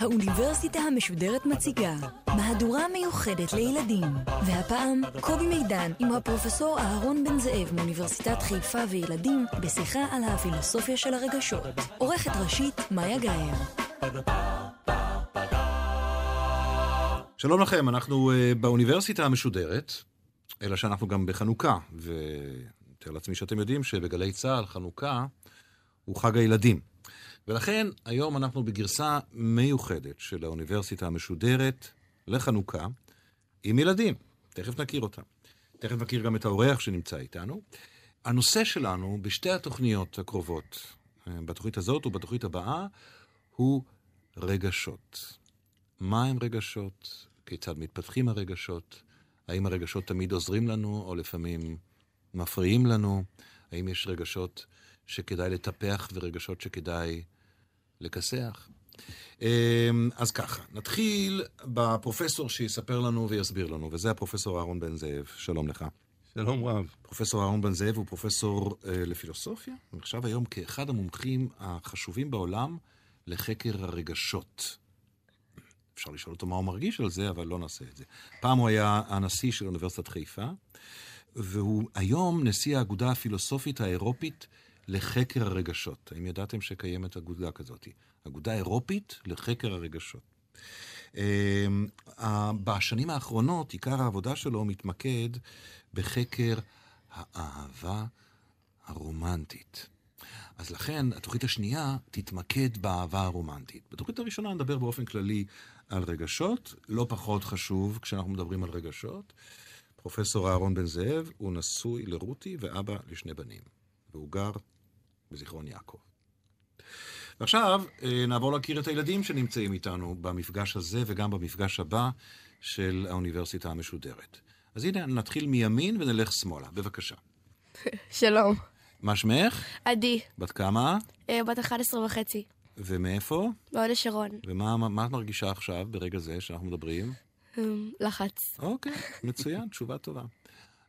האוניברסיטה המשודרת מציגה מהדורה מיוחדת לילדים והפעם קובי מידן עם הפרופסור אהרון בן זאב מאוניברסיטת חיפה וילדים בשיחה על הפילוסופיה של הרגשות. עורכת ראשית מאיה גאייר. שלום לכם, אנחנו uh, באוניברסיטה המשודרת, אלא שאנחנו גם בחנוכה, ומתאר לעצמי שאתם יודעים שבגלי צה"ל חנוכה הוא חג הילדים. ולכן היום אנחנו בגרסה מיוחדת של האוניברסיטה המשודרת לחנוכה עם ילדים. תכף נכיר אותם. תכף נכיר גם את האורח שנמצא איתנו. הנושא שלנו בשתי התוכניות הקרובות, אה, בתוכנית הזאת ובתוכנית הבאה, הוא רגשות. מה הם רגשות? כיצד מתפתחים הרגשות? האם הרגשות תמיד עוזרים לנו, או לפעמים מפריעים לנו? האם יש רגשות שכדאי לטפח ורגשות שכדאי לכסח? אמ, אז ככה, נתחיל בפרופסור שיספר לנו ויסביר לנו, וזה הפרופסור אהרון בן זאב. שלום לך. שלום רב. פרופסור אהרון בן זאב הוא פרופסור אה, לפילוסופיה, נחשב היום כאחד המומחים החשובים בעולם לחקר הרגשות. אפשר לשאול אותו מה הוא מרגיש על זה, אבל לא נעשה את זה. פעם הוא היה הנשיא של אוניברסיטת חיפה, והוא היום נשיא האגודה הפילוסופית האירופית לחקר הרגשות. האם ידעתם שקיימת אגודה כזאת? אגודה אירופית לחקר הרגשות. אמ, בשנים האחרונות, עיקר העבודה שלו מתמקד בחקר האהבה הרומנטית. אז לכן, התוכנית השנייה תתמקד באהבה הרומנטית. בתוכנית הראשונה נדבר באופן כללי על רגשות, לא פחות חשוב כשאנחנו מדברים על רגשות. פרופסור אהרון בן זאב הוא נשוי לרותי ואבא לשני בנים, והוא גר בזיכרון יעקב. ועכשיו אה, נעבור להכיר את הילדים שנמצאים איתנו במפגש הזה וגם במפגש הבא של האוניברסיטה המשודרת. אז הנה, נתחיל מימין ונלך שמאלה. בבקשה. שלום. מה שמך? עדי, בת כמה? אה, בת 11 וחצי, ומאיפה? בהוד השרון. ומה מה, מה את מרגישה עכשיו, ברגע זה שאנחנו מדברים? אמ, לחץ. אוקיי, מצוין, תשובה טובה.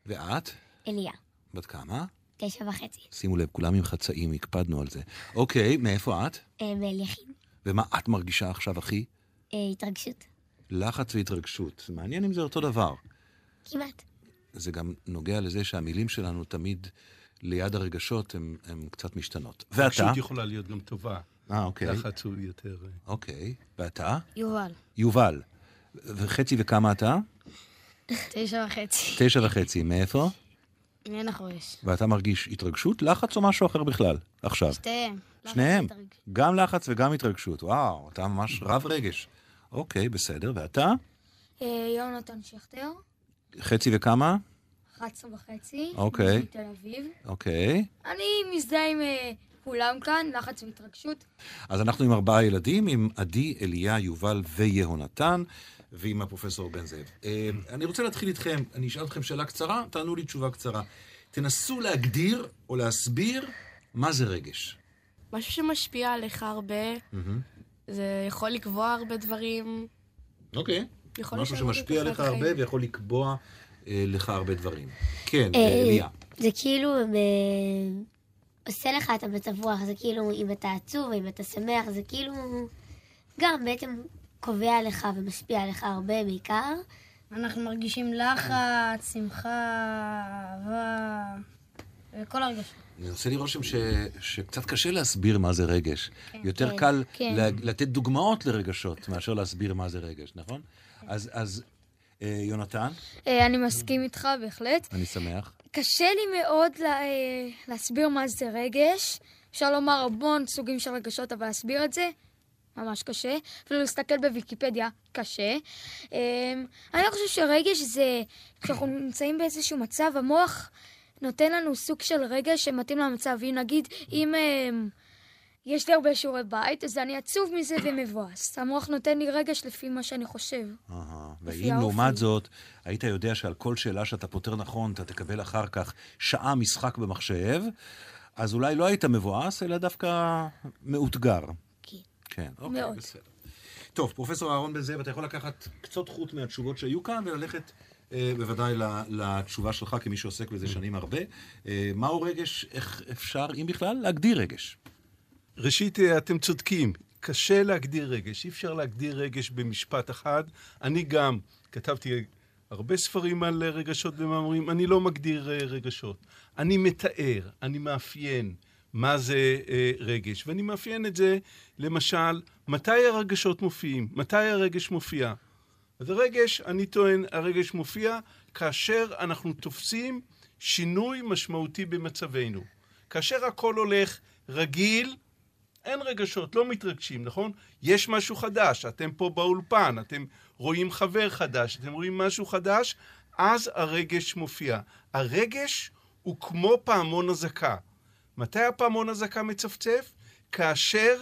ואת? אליה, בת כמה? תשע וחצי. שימו לב, כולם עם חצאים, הקפדנו על זה. אוקיי, מאיפה את? אה, באליכין. ומה את מרגישה עכשיו, אחי? אה, התרגשות. לחץ והתרגשות. מעניין אם זה אותו דבר. כמעט. זה גם נוגע לזה שהמילים שלנו תמיד ליד הרגשות הן קצת משתנות. ואתה? התרגשות יכולה להיות גם טובה. אה, אוקיי. לחץ הוא יותר... אה, אוקיי. ואתה? יובל. יובל. וחצי וכמה אתה? תשע וחצי. תשע וחצי. מאיפה? מעין החורש. ואתה מרגיש התרגשות, לחץ או משהו אחר בכלל? עכשיו. שתיהם. שניהם. גם לחץ וגם התרגשות. וואו, אתה ממש רב רגש. אוקיי, בסדר. ואתה? אה, יונתן שכטר, חצי וכמה? 11 וחצי. אוקיי. מתל אביב. אוקיי. אני מזדהה עם אה, כולם כאן, לחץ והתרגשות. אז אנחנו עם ארבעה ילדים, עם עדי, אליה, יובל ויהונתן, ועם הפרופסור בן זאב. אה, אני רוצה להתחיל איתכם, אני אשאל אתכם שאלה קצרה, תענו לי תשובה קצרה. תנסו להגדיר או להסביר מה זה רגש. משהו שמשפיע עליך הרבה, זה יכול לקבוע הרבה דברים. אוקיי. משהו שמשפיע עליך. הרבה ויכול לקבוע אה, לך הרבה דברים. כן, אה, אליה. זה כאילו עושה לך את המצב רוח, זה כאילו אם אתה עצוב, אם אתה שמח, זה כאילו גם בעצם קובע לך ומשפיע עליך הרבה בעיקר. אנחנו מרגישים לחץ, שמחה, אהבה, וכל הרגשות. אני עושה לי רושם ש... שקצת קשה להסביר מה זה רגש. יותר כן, קל כן. לה... לתת דוגמאות לרגשות מאשר להסביר מה זה רגש, נכון? אז, אז אה, יונתן, אה, אני מסכים איתך בהחלט. אני שמח. קשה לי מאוד לה, אה, להסביר מה זה רגש. אפשר לומר המון סוגים של רגשות, אבל להסביר את זה, ממש קשה. אפילו להסתכל בוויקיפדיה, קשה. אה, אני חושב שרגש זה, כשאנחנו נמצאים באיזשהו מצב, המוח נותן לנו סוג של רגש שמתאים למצב. אם נגיד, אם אה, יש לי הרבה שיעורי בית, אז אני עצוב מזה ומבואס. המוח נותן לי רגש לפי מה שאני חושב. ואם. לעומת זאת, היית יודע שעל כל שאלה שאתה פותר נכון, אתה תקבל אחר כך שעה משחק במחשב, אז אולי לא היית מבואס, אלא דווקא מאותגר. כן. אוקיי, מאוד. בסדר. טוב, פרופסור אהרון בן זאב, אתה יכול לקחת קצות חוט מהתשובות שהיו כאן וללכת אה, בוודאי לתשובה שלך כמי שעוסק בזה שנים הרבה. אה, מהו רגש, איך אפשר, אם בכלל, להגדיר רגש? ראשית, אה, אתם צודקים, קשה להגדיר רגש, אי אפשר להגדיר רגש במשפט אחד. אני גם כתבתי הרבה ספרים על רגשות ומאמרים, אני לא מגדיר אה, רגשות. אני מתאר, אני מאפיין מה זה אה, רגש, ואני מאפיין את זה, למשל, מתי הרגשות מופיעים, מתי הרגש מופיע. אז הרגש, אני טוען, הרגש מופיע כאשר אנחנו תופסים שינוי משמעותי במצבנו. כאשר הכל הולך רגיל, אין רגשות, לא מתרגשים, נכון? יש משהו חדש, אתם פה באולפן, אתם רואים חבר חדש, אתם רואים משהו חדש, אז הרגש מופיע. הרגש הוא כמו פעמון אזעקה. מתי הפעמון אזעקה מצפצף? כאשר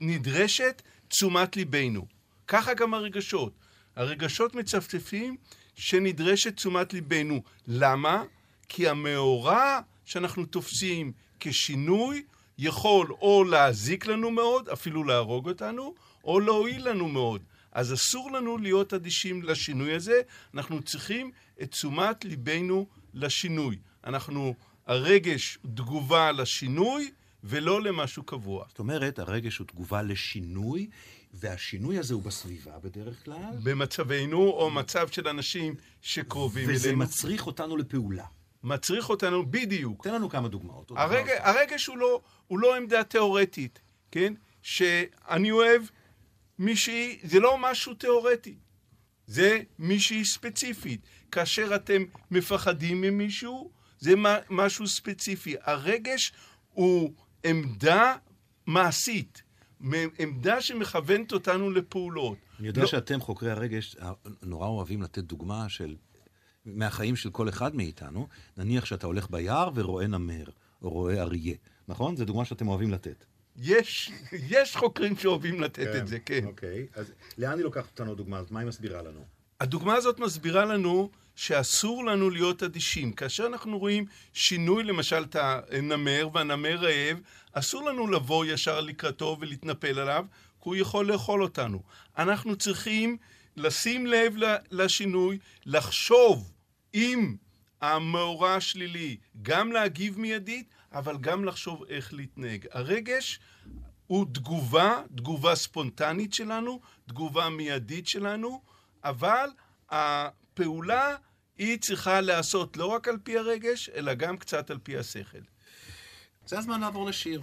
נדרשת תשומת ליבנו. ככה גם הרגשות. הרגשות מצפצפים שנדרשת תשומת ליבנו. למה? כי המאורע שאנחנו תופסים כשינוי יכול או להזיק לנו מאוד, אפילו להרוג אותנו, או להועיל לנו מאוד. אז אסור לנו להיות אדישים לשינוי הזה, אנחנו צריכים את תשומת ליבנו לשינוי. אנחנו, הרגש תגובה לשינוי ולא למשהו קבוע. זאת אומרת, הרגש הוא תגובה לשינוי, והשינוי הזה הוא בסביבה בדרך כלל, במצבנו, או מצב של אנשים שקרובים וזה אלינו, מצריך אותנו לפעולה. מצריך אותנו בדיוק. תן לנו כמה דוגמאות. הרג... הרגש הוא לא, הוא לא עמדה תיאורטית, כן? שאני אוהב מישהי, זה לא משהו תיאורטי, זה מישהי ספציפית. כאשר אתם מפחדים ממישהו, זה מה- משהו ספציפי. הרגש הוא עמדה מעשית, עמדה שמכוונת אותנו לפעולות. אני יודע לא- שאתם, חוקרי הרגש, נורא אוהבים לתת דוגמה של... מהחיים של כל אחד מאיתנו. נניח שאתה הולך ביער ורואה נמר, או רואה אריה, נכון? זו דוגמה שאתם אוהבים לתת. יש, יש חוקרים שאוהבים לתת את זה, כן. אוקיי, אז לאן היא לוקחת אותנו הדוגמה הזאת? מה היא מסבירה לנו? הדוגמה הזאת מסבירה לנו שאסור לנו להיות אדישים. כאשר אנחנו רואים שינוי, למשל, את הנמר, והנמר רעב, אסור לנו לבוא ישר לקראתו ולהתנפל עליו, כי הוא יכול לאכול אותנו. אנחנו צריכים לשים לב לשינוי, לחשוב עם המאורע השלילי, גם להגיב מיידית, אבל גם לחשוב איך להתנהג. הרגש הוא תגובה, תגובה ספונטנית שלנו, תגובה מיידית שלנו, אבל הפעולה היא צריכה להיעשות לא רק על פי הרגש, אלא גם קצת על פי השכל. זה הזמן לעבור לשיר.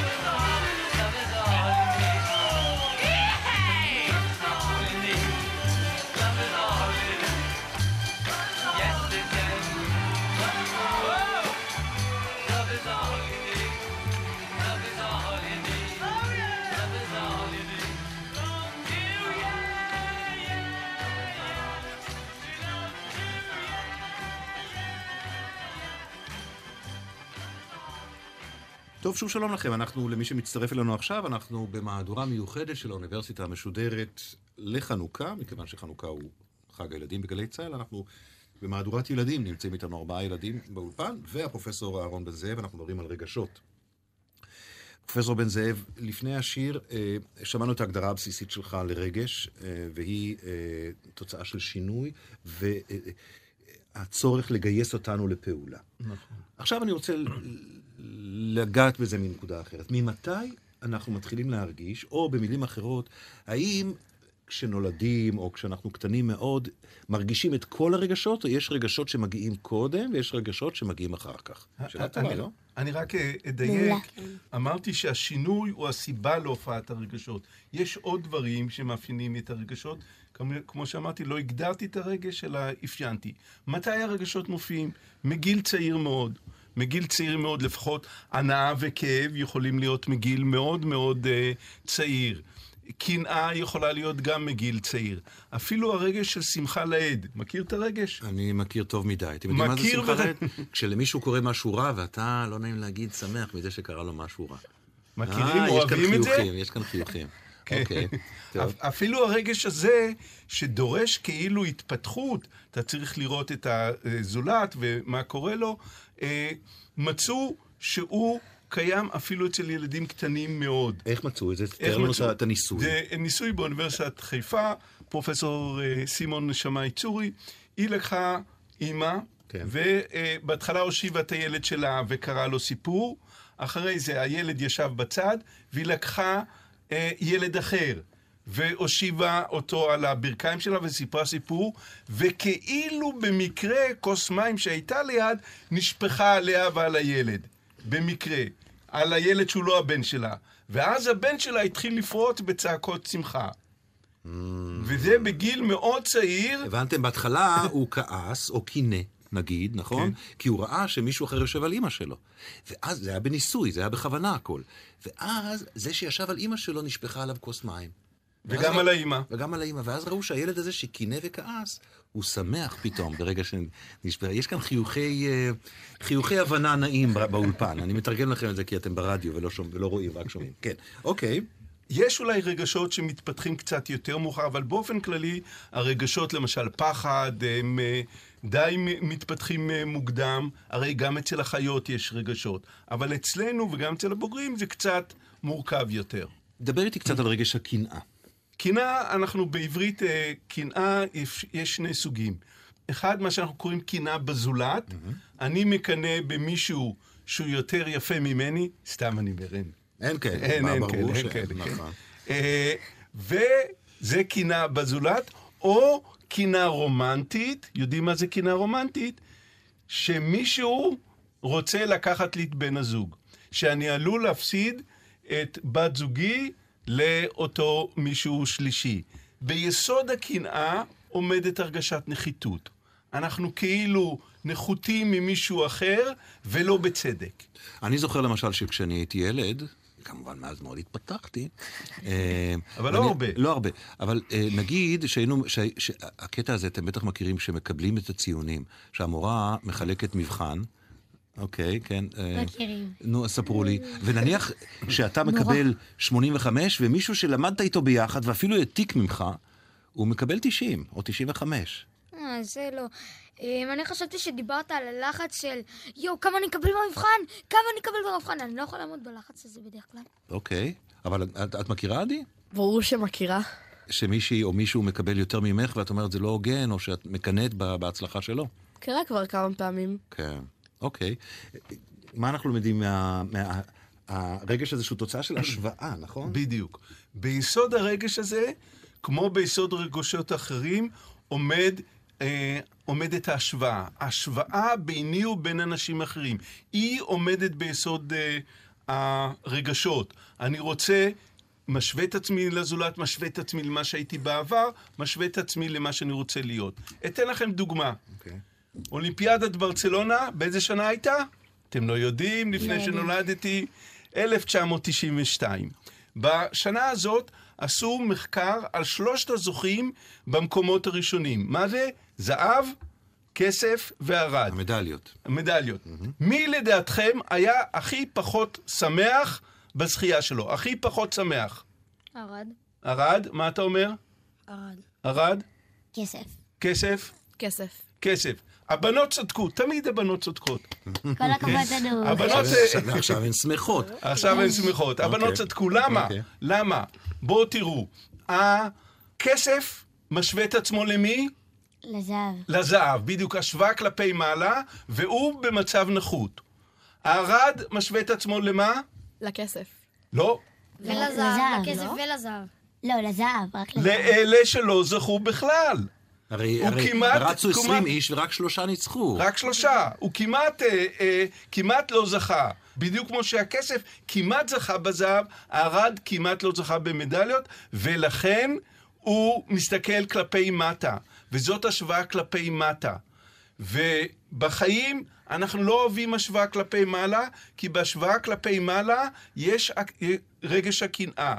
טוב, שוב שלום לכם. אנחנו, למי שמצטרף אלינו עכשיו, אנחנו במהדורה מיוחדת של האוניברסיטה המשודרת לחנוכה, מכיוון שחנוכה הוא חג הילדים בגלי צה"ל, אנחנו במהדורת ילדים, נמצאים איתנו ארבעה ילדים באולפן, והפרופסור אהרון בן זאב, אנחנו מדברים על רגשות. פרופסור בן זאב, לפני השיר אה, שמענו את ההגדרה הבסיסית שלך לרגש, אה, והיא אה, תוצאה של שינוי, והצורך לגייס אותנו לפעולה. נכון. עכשיו אני רוצה לגעת בזה מנקודה אחרת. ממתי אנחנו מתחילים להרגיש, או במילים אחרות, האם כשנולדים או כשאנחנו קטנים מאוד, מרגישים את כל הרגשות, או יש רגשות שמגיעים קודם ויש רגשות שמגיעים אחר כך? שאלה טובה, אני- לא? אני רק אה. אדייק. אמרתי שהשינוי הוא הסיבה להופעת הרגשות. יש עוד דברים שמאפיינים את הרגשות. כמו, כמו שאמרתי, לא הגדרתי את הרגש, אלא אפיינתי. מתי הרגשות מופיעים? מגיל צעיר מאוד. מגיל צעיר מאוד, לפחות הנאה וכאב יכולים להיות מגיל מאוד מאוד אה, צעיר. קנאה יכולה להיות גם מגיל צעיר. אפילו הרגש של שמחה לאיד. מכיר את הרגש? אני מכיר טוב מדי. אתם יודעים מה זה שמחה לאיד? כשלמישהו קורה משהו רע, ואתה, לא נעים להגיד, שמח מזה שקרה לו משהו רע. מכירים? אה, אוהבים את יש זה? כאן חיוכים, יש כאן חיוכים. אוקיי, טוב. אפ- אפילו הרגש הזה, שדורש כאילו התפתחות, אתה צריך לראות את הזולת ומה קורה לו, אה, מצאו שהוא קיים אפילו אצל ילדים קטנים מאוד. איך מצאו את זה? איך תאר לנו מצאו? את הניסוי. זה ניסוי באוניברסיטת חיפה, פרופסור אה, סימון שמאי צורי. היא לקחה אימא, כן. ובהתחלה הושיבה את הילד שלה וקראה לו סיפור. אחרי זה הילד ישב בצד, והיא לקחה אה, ילד אחר. והושיבה אותו על הברכיים שלה וסיפרה סיפור, וכאילו במקרה כוס מים שהייתה ליד, נשפכה עליה ועל הילד. במקרה. על הילד שהוא לא הבן שלה. ואז הבן שלה התחיל לפרוט בצעקות שמחה. וזה בגיל מאוד צעיר, הבנתם? בהתחלה הוא כעס, או קינא, נגיד, נכון? כן. כי הוא ראה שמישהו אחר יושב על אימא שלו. ואז זה היה בניסוי, זה היה בכוונה הכל. ואז זה שישב על אימא שלו נשפכה עליו כוס מים. וגם על האימא. וגם על האימא. ואז ראו שהילד הזה שקינא וכעס, הוא שמח פתאום ברגע שנשפכה. יש כאן חיוכי, אה, חיוכי הבנה נעים בא- באולפן. אני מתרגם לכם את זה כי אתם ברדיו ולא, שומע, ולא רואים, רק שומעים. כן, אוקיי. יש אולי רגשות שמתפתחים קצת יותר מאוחר, אבל באופן כללי, הרגשות, למשל פחד, הם אה, די מתפתחים אה, מוקדם. הרי גם אצל החיות יש רגשות. אבל אצלנו וגם אצל הבוגרים זה קצת מורכב יותר. דבר איתי קצת על רגש הקנאה. קנאה, אנחנו בעברית, אה, קנאה, יש- שני סוגים. אחד, מה שאנחנו קוראים קנאה בזולת. אני מקנא במישהו שהוא יותר יפה ממני, סתם אני מרן. אין כאלה. אין, אין כאלה, אין כאלה. נכון. אה, וזה קנאה בזולת, או קנאה רומנטית, יודעים מה זה קנאה רומנטית? שמישהו רוצה לקחת לי את בן הזוג. שאני עלול להפסיד את בת זוגי לאותו מישהו שלישי. ביסוד הקנאה עומדת הרגשת נחיתות. אנחנו כאילו נחותים ממישהו אחר, ולא בצדק. אני זוכר למשל שכשאני הייתי ילד, כמובן מאז מאוד התפתחתי. אה, אבל לא הרבה. לא הרבה. אבל אה, נגיד שהיינו, שה- שהקטע הזה אתם בטח מכירים, שמקבלים את הציונים, שהמורה מחלקת מבחן. אוקיי, כן. אה, מכירים. נו, ספרו לי. ונניח שאתה מקבל 85, ומישהו שלמדת איתו ביחד, ואפילו העתיק ממך, הוא מקבל 90 או 95. אה, זה לא. אמ, אני חשבתי שדיברת על הלחץ של יואו, כמה אני אקבל במבחן? כמה אני אקבל במבחן? אני לא יכולה לעמוד בלחץ הזה בדרך כלל. אוקיי. אבל את, את מכירה, עדי? ברור שמכירה. שמישהי או מישהו מקבל יותר ממך, ואת אומרת זה לא הוגן, או שאת מקנאת בהצלחה שלו. קרה כבר כמה פעמים. כן, אוקיי. מה אנחנו לומדים מה... מה... הרגש הזה שהוא תוצאה של השוואה, נכון? בדיוק. ביסוד הרגש הזה, כמו ביסוד רגשות אחרים, עומד, אה, עומדת ההשוואה. השוואה ביני ובין אנשים אחרים. היא עומדת ביסוד אה, הרגשות. אני רוצה, משווה את עצמי לזולת, משווה את עצמי למה שהייתי בעבר, משווה את עצמי למה שאני רוצה להיות. אתן לכם דוגמה. אוקיי. אולימפיאדת ברצלונה, באיזה שנה הייתה? אתם לא יודעים, לפני יודעים. שנולדתי, 1992. בשנה הזאת עשו מחקר על שלושת הזוכים במקומות הראשונים. מה זה? זהב, כסף וערד. המדליות. מדליות. מי לדעתכם היה הכי פחות שמח בזכייה שלו? הכי פחות שמח. ערד. ערד, מה אתה אומר? ערד. ערד? כסף. כסף? כסף. כסף. הבנות צדקו, תמיד הבנות צודקות. כל הכבוד לנו. הבנות... עכשיו- עכשיו הן שמחות. עכשיו הן שמחות. הבנות אוקיי. צדקו. למה? אוקיי. למה? בואו תראו. הכסף משווה את עצמו למי? לזהב. לזהב. בדיוק השוואה כלפי מעלה, והוא במצב נחות. הערד משווה את עצמו למה? לכסף. לא. ולזהב, לזהב, לכסף לא? ולזהב. לא, לזהב, רק לזהב. לאלה שלא זכו בכלל. הרי, הרי כמעט- רצו 20 כמעט- איש ורק שלושה ניצחו. רק שלושה. הוא כמעט, אה, אה, כמעט לא זכה. בדיוק כמו שהכסף כמעט זכה בזהב, הערד כמעט לא זכה במדליות, ולכן הוא מסתכל כלפי מטה. וזאת השוואה כלפי מטה. ובחיים אנחנו לא אוהבים השוואה כלפי מעלה, כי בהשוואה כלפי מעלה יש הק- רגש הקנאה.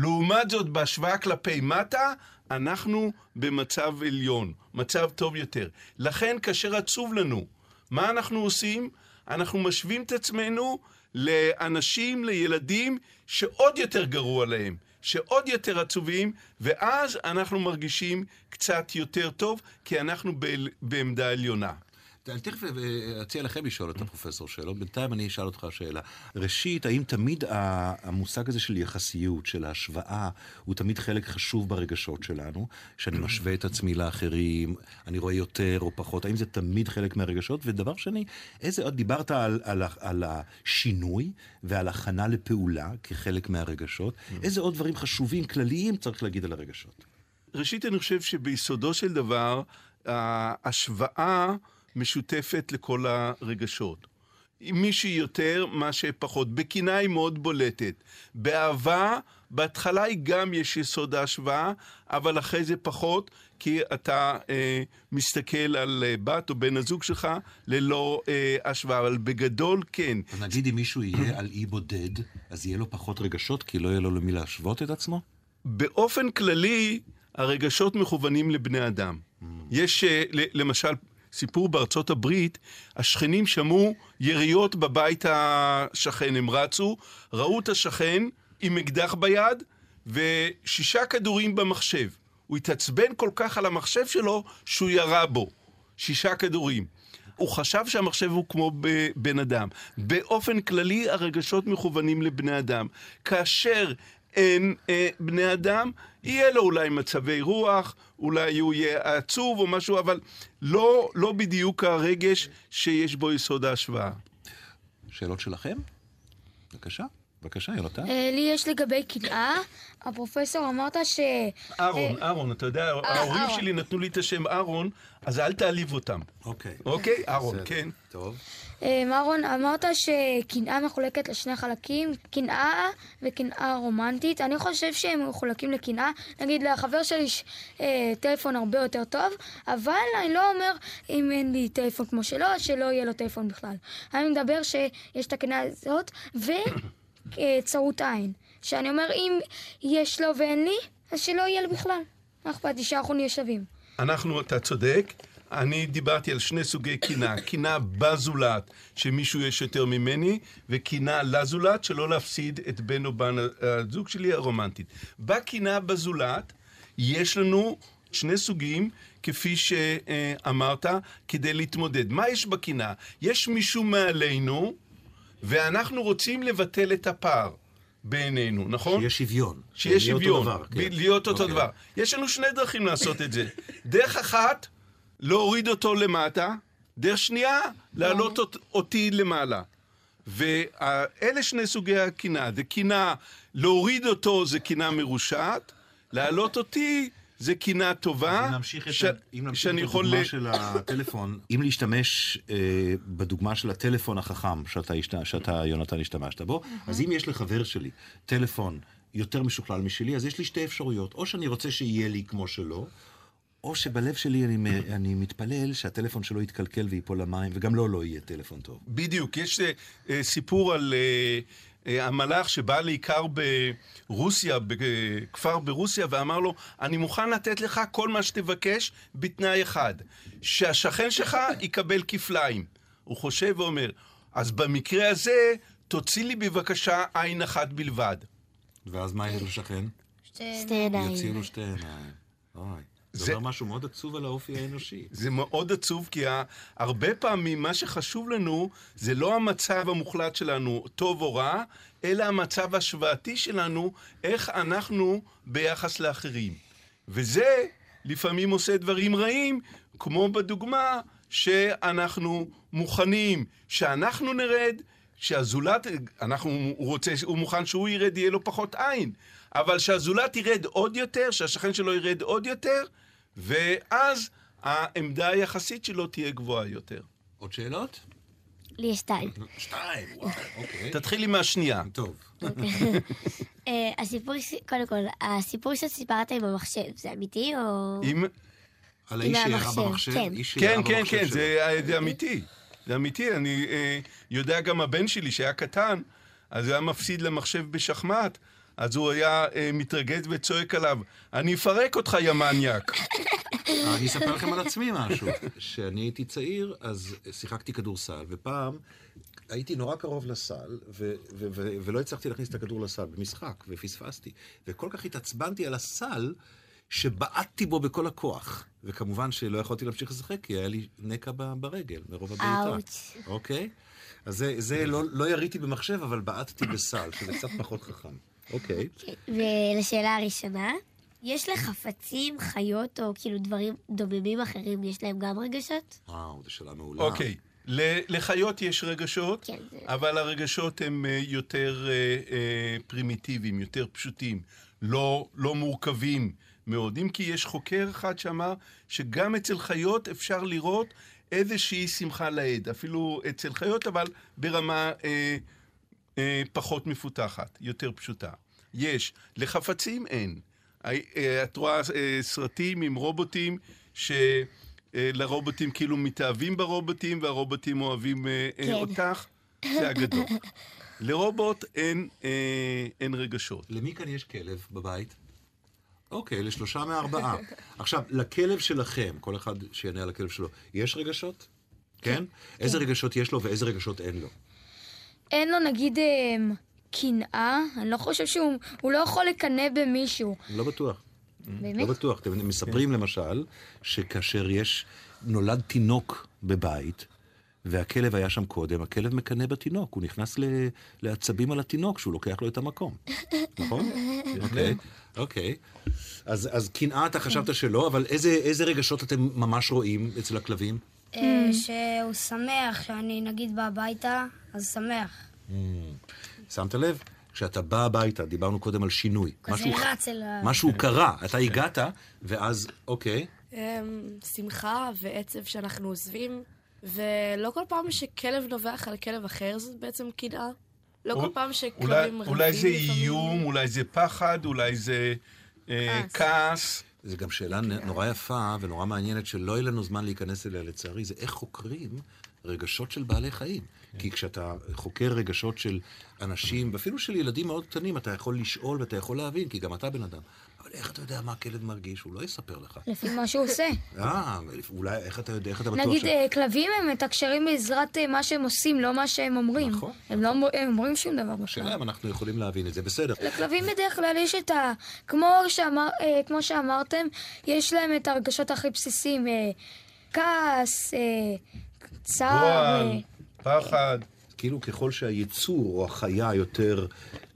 לעומת זאת, בהשוואה כלפי מטה, אנחנו במצב עליון, מצב טוב יותר. לכן, כאשר עצוב לנו, מה אנחנו עושים? אנחנו משווים את עצמנו לאנשים, לילדים, שעוד יותר גרוע להם, שעוד יותר עצובים, ואז אנחנו מרגישים קצת יותר טוב, כי אנחנו בעמדה עליונה. אני תכף אה, אציע לכם לשאול את הפרופסור שאלות, בינתיים אני אשאל אותך שאלה. ראשית, האם תמיד המושג הזה של יחסיות, של ההשוואה, הוא תמיד חלק חשוב ברגשות שלנו? שאני משווה את עצמי לאחרים, אני רואה יותר או פחות, האם זה תמיד חלק מהרגשות? ודבר שני, איזה עוד דיברת על, על, על השינוי ועל הכנה לפעולה כחלק מהרגשות, איזה עוד דברים חשובים, כלליים, צריך להגיד על הרגשות? ראשית, אני חושב שביסודו של דבר, ההשוואה משותפת לכל הרגשות. מי שיותר, מה שפחות. בקינה היא מאוד בולטת. באהבה, בהתחלה היא גם יש יסוד ההשוואה, אבל אחרי זה פחות, כי אתה אה, מסתכל על אה, בת או בן הזוג שלך ללא אה, השוואה. אבל בגדול, כן. אז נגיד אם מישהו יהיה על אי בודד, אז יהיה לו פחות רגשות, כי לא יהיה לו למי להשוות את עצמו? באופן כללי, הרגשות מכוונים לבני אדם. יש, אה, למשל, סיפור בארצות הברית, השכנים שמעו יריות בבית השכן. הם רצו, ראו את השכן עם אקדח ביד ושישה כדורים במחשב. הוא התעצבן כל כך על המחשב שלו, שהוא ירה בו. שישה כדורים. הוא חשב שהמחשב הוא כמו בן אדם. באופן כללי, הרגשות מכוונים לבני אדם. כאשר אין אה, בני אדם, יהיה לו אולי מצבי רוח, אולי הוא יהיה עצוב או משהו, אבל לא, לא בדיוק הרגש שיש בו יסוד ההשוואה. שאלות שלכם? בבקשה, בבקשה, יונתן. אה, לי יש לגבי קנאה. הפרופסור אמרת ש... אהרון, אהרון, אתה יודע, ההורים אהרון. שלי נתנו לי את השם אהרון, אז אל תעליב אותם. אוקיי. אוקיי? אהרון. כן. טוב. אה, אהרון, אמרת שקנאה מחולקת לשני חלקים, קנאה וקנאה רומנטית. אני חושב שהם מחולקים לקנאה. נגיד, לחבר שלי יש אה, טלפון הרבה יותר טוב, אבל אני לא אומר אם אין לי טלפון כמו שלו, שלא יהיה לו טלפון בכלל. אני מדבר שיש את הקנאה הזאת וצרות עין. שאני אומר, אם יש לו ואין לי, אז שלא יהיה לו בכלל. מה אכפת לי שאנחנו נהיה שווים. אנחנו, אתה צודק. אני דיברתי על שני סוגי קנאה. קנאה בזולת, שמישהו יש יותר ממני, וקנאה לזולת, שלא להפסיד את בן או בן הזוג שלי הרומנטית. בקנאה בזולת, יש לנו שני סוגים, כפי שאמרת, כדי להתמודד. מה יש בקנאה? יש מישהו מעלינו, ואנחנו רוצים לבטל את הפער בינינו, נכון? שיהיה שוויון. שיש שיהיה אותו שוויון, דבר, כן. להיות אותו אוקיי. דבר. יש לנו שני דרכים לעשות את זה. דרך אחת, להוריד אותו למטה, דרך שנייה, להעלות אות- אותי למעלה. ואלה שני סוגי הקנאה. זה קנאה, להוריד אותו זה קנאה מרושעת, להעלות אותי זה קנאה טובה. אם נמשיך את, ש- ה- אם נמשיך את יכול הדוגמה ל- של הטלפון, אם להשתמש אה, בדוגמה של הטלפון החכם שאתה. שאתה יונתן, השתמשת בו, אז אם יש לחבר שלי טלפון יותר משוכלל משלי, אז יש לי שתי אפשרויות. או שאני רוצה שיהיה לי כמו שלו, או שבלב שלי אני, אני מתפלל שהטלפון שלו יתקלקל וייפול למים, וגם לו לא יהיה טלפון טוב. בדיוק, יש אה, אה, סיפור על אה, אה, המלאך שבא לעיקר ברוסיה, בכפר ברוסיה, ואמר לו, אני מוכן לתת לך כל מה שתבקש בתנאי אחד, שהשכן שלך יקבל כפליים. הוא חושב ואומר, אז במקרה הזה, תוציא לי בבקשה עין אחת בלבד. ואז מה יהיה לשכן? שתי... שתי עיניים. יוציאו לו שתי עיניים. אוי. זה אומר משהו מאוד עצוב על האופי האנושי. זה מאוד עצוב, כי הרבה פעמים מה שחשוב לנו זה לא המצב המוחלט שלנו, טוב או רע, אלא המצב ההשוואתי שלנו, איך אנחנו ביחס לאחרים. וזה לפעמים עושה דברים רעים, כמו בדוגמה שאנחנו מוכנים שאנחנו נרד, שהזולת, אנחנו, הוא רוצה, הוא מוכן שהוא ירד, יהיה לו פחות עין. אבל שהזולת ירד עוד יותר, שהשכן שלו ירד עוד יותר, ואז העמדה היחסית שלו תהיה גבוהה יותר. עוד שאלות? לי יש שתיים. שתיים, וואו, אוקיי. תתחילי מהשנייה. טוב. אה, הסיפור, קודם כל, הסיפור שסיפרת עם המחשב, זה אמיתי או... אם... על האיש שירה המחשב, במחשב? כן. כן, כן, כן. זה, זה אמיתי. זה אמיתי. אני אה, יודע גם הבן שלי, שהיה קטן, אז הוא היה מפסיד למחשב בשחמט, אז הוא היה אה, מתרגז וצועק עליו, אני אפרק אותך, יא מניאק. אני אספר לכם על עצמי משהו. כשאני הייתי צעיר, אז שיחקתי כדורסל, ופעם הייתי נורא קרוב לסל, ו- ו- ו- ולא הצלחתי להכניס את הכדור לסל במשחק, ופספסתי. וכל כך התעצבנתי על הסל, שבעטתי בו בכל הכוח. וכמובן שלא יכולתי להמשיך לשחק, כי היה לי נקע ב- ברגל, מרוב הבעיטה. אאוץ'. אוקיי? אז זה, זה לא, לא יריתי במחשב, אבל בעטתי בסל, שזה קצת פחות חכם. אוקיי. ולשאלה הראשונה, יש לחפצים, חיות או כאילו דברים דוממים אחרים, יש להם גם רגשות? וואו, זו שאלה מעולה. אוקיי, לחיות יש רגשות, כן, אבל הרגשות הם אה, יותר אה, אה, פרימיטיביים, יותר פשוטים, לא, לא מורכבים מאוד. אם כי יש חוקר אחד שאמר שגם אצל חיות אפשר לראות איזושהי שמחה לאיד, אפילו אצל חיות, אבל ברמה אה, פחות מפותחת, יותר פשוטה. יש, לחפצים אין. אה, אה, את רואה אה, סרטים עם רובוטים ש... אה, לרובוטים כאילו מתאהבים ברובוטים, והרובוטים אוהבים אה, אה, כן. אותך, זה הגדול. לרובוט אין, אה, אין רגשות. למי כאן יש כלב בבית? אוקיי, לשלושה מארבעה. עכשיו, לכלב שלכם, כל אחד שיענה על הכלב שלו, יש רגשות? כן? איזה רגשות יש לו ואיזה רגשות אין לו? אין לו נגיד אמ, קנאה, אני לא חושב שהוא הוא לא יכול לקנא במישהו. לא בטוח. לא באמת? בטוח. אתם מספרים למשל, שכאשר יש, נולד תינוק בבית, והכלב היה שם קודם, הכלב מקנא בתינוק, הוא נכנס ל- לעצבים על התינוק שהוא לוקח לו את המקום. נכון? אוקיי, אוקיי. אז, אז קנאה אתה חשבת שלא, אבל איזה, איזה רגשות אתם ממש רואים אצל הכלבים? אה, שהוא שמח, שאני נגיד בא הביתה, אז שמח. שמת לב? כשאתה בא הביתה, דיברנו קודם על שינוי. כזה משהו, רץ אל ה... משהו קרה, אתה הגעת, ואז, אוקיי. אמ, שמחה ועצב שאנחנו עוזבים, ולא כל פעם שכלב נובח על כלב אחר זה בעצם קנאה. לא כל פעם שכלבים רבים אולי זה. איום, אולי זה פחד, אולי זה אה, כעס. זו גם שאלה נורא יפה ונורא מעניינת שלא יהיה לנו זמן להיכנס אליה לצערי, זה איך חוקרים רגשות של בעלי חיים. כי כשאתה חוקר רגשות של אנשים, ואפילו של ילדים מאוד קטנים, אתה יכול לשאול ואתה יכול להבין, כי גם אתה בן אדם. אבל איך אתה יודע מה הכלב מרגיש? הוא לא יספר לך. לפי מה שהוא עושה. אה, אולי, איך אתה יודע, איך אתה בטוח נגיד, ש... אה, כלבים הם מתקשרים בעזרת אה, מה שהם עושים, לא מה שהם אומרים. נכון. הם לא הם אומרים שום דבר השאלה בכלל. אם אנחנו יכולים להבין את זה, בסדר. לכלבים בדרך כלל יש את ה... כמו, שאמר, אה, כמו שאמרתם, יש להם את הרגשות הכי בסיסיים. כעס, צער. פחד. כאילו ככל שהיצור או החיה יותר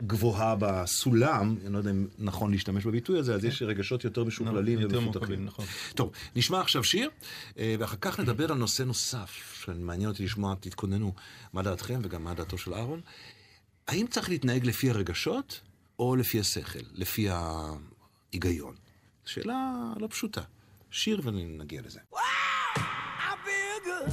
גבוהה בסולם, אני לא יודע אם נכון להשתמש בביטוי הזה, אז יש רגשות יותר משוכללים יותר ומפותחים. נכון. טוב, נשמע עכשיו שיר, אה, ואחר כך נדבר על נושא נוסף, שמעניין אותי לשמוע, תתכוננו מה דעתכם וגם מה דעתו של אהרון. האם צריך להתנהג לפי הרגשות או לפי השכל, לפי ההיגיון? שאלה לא פשוטה. שיר ונגיע לזה. I feel good.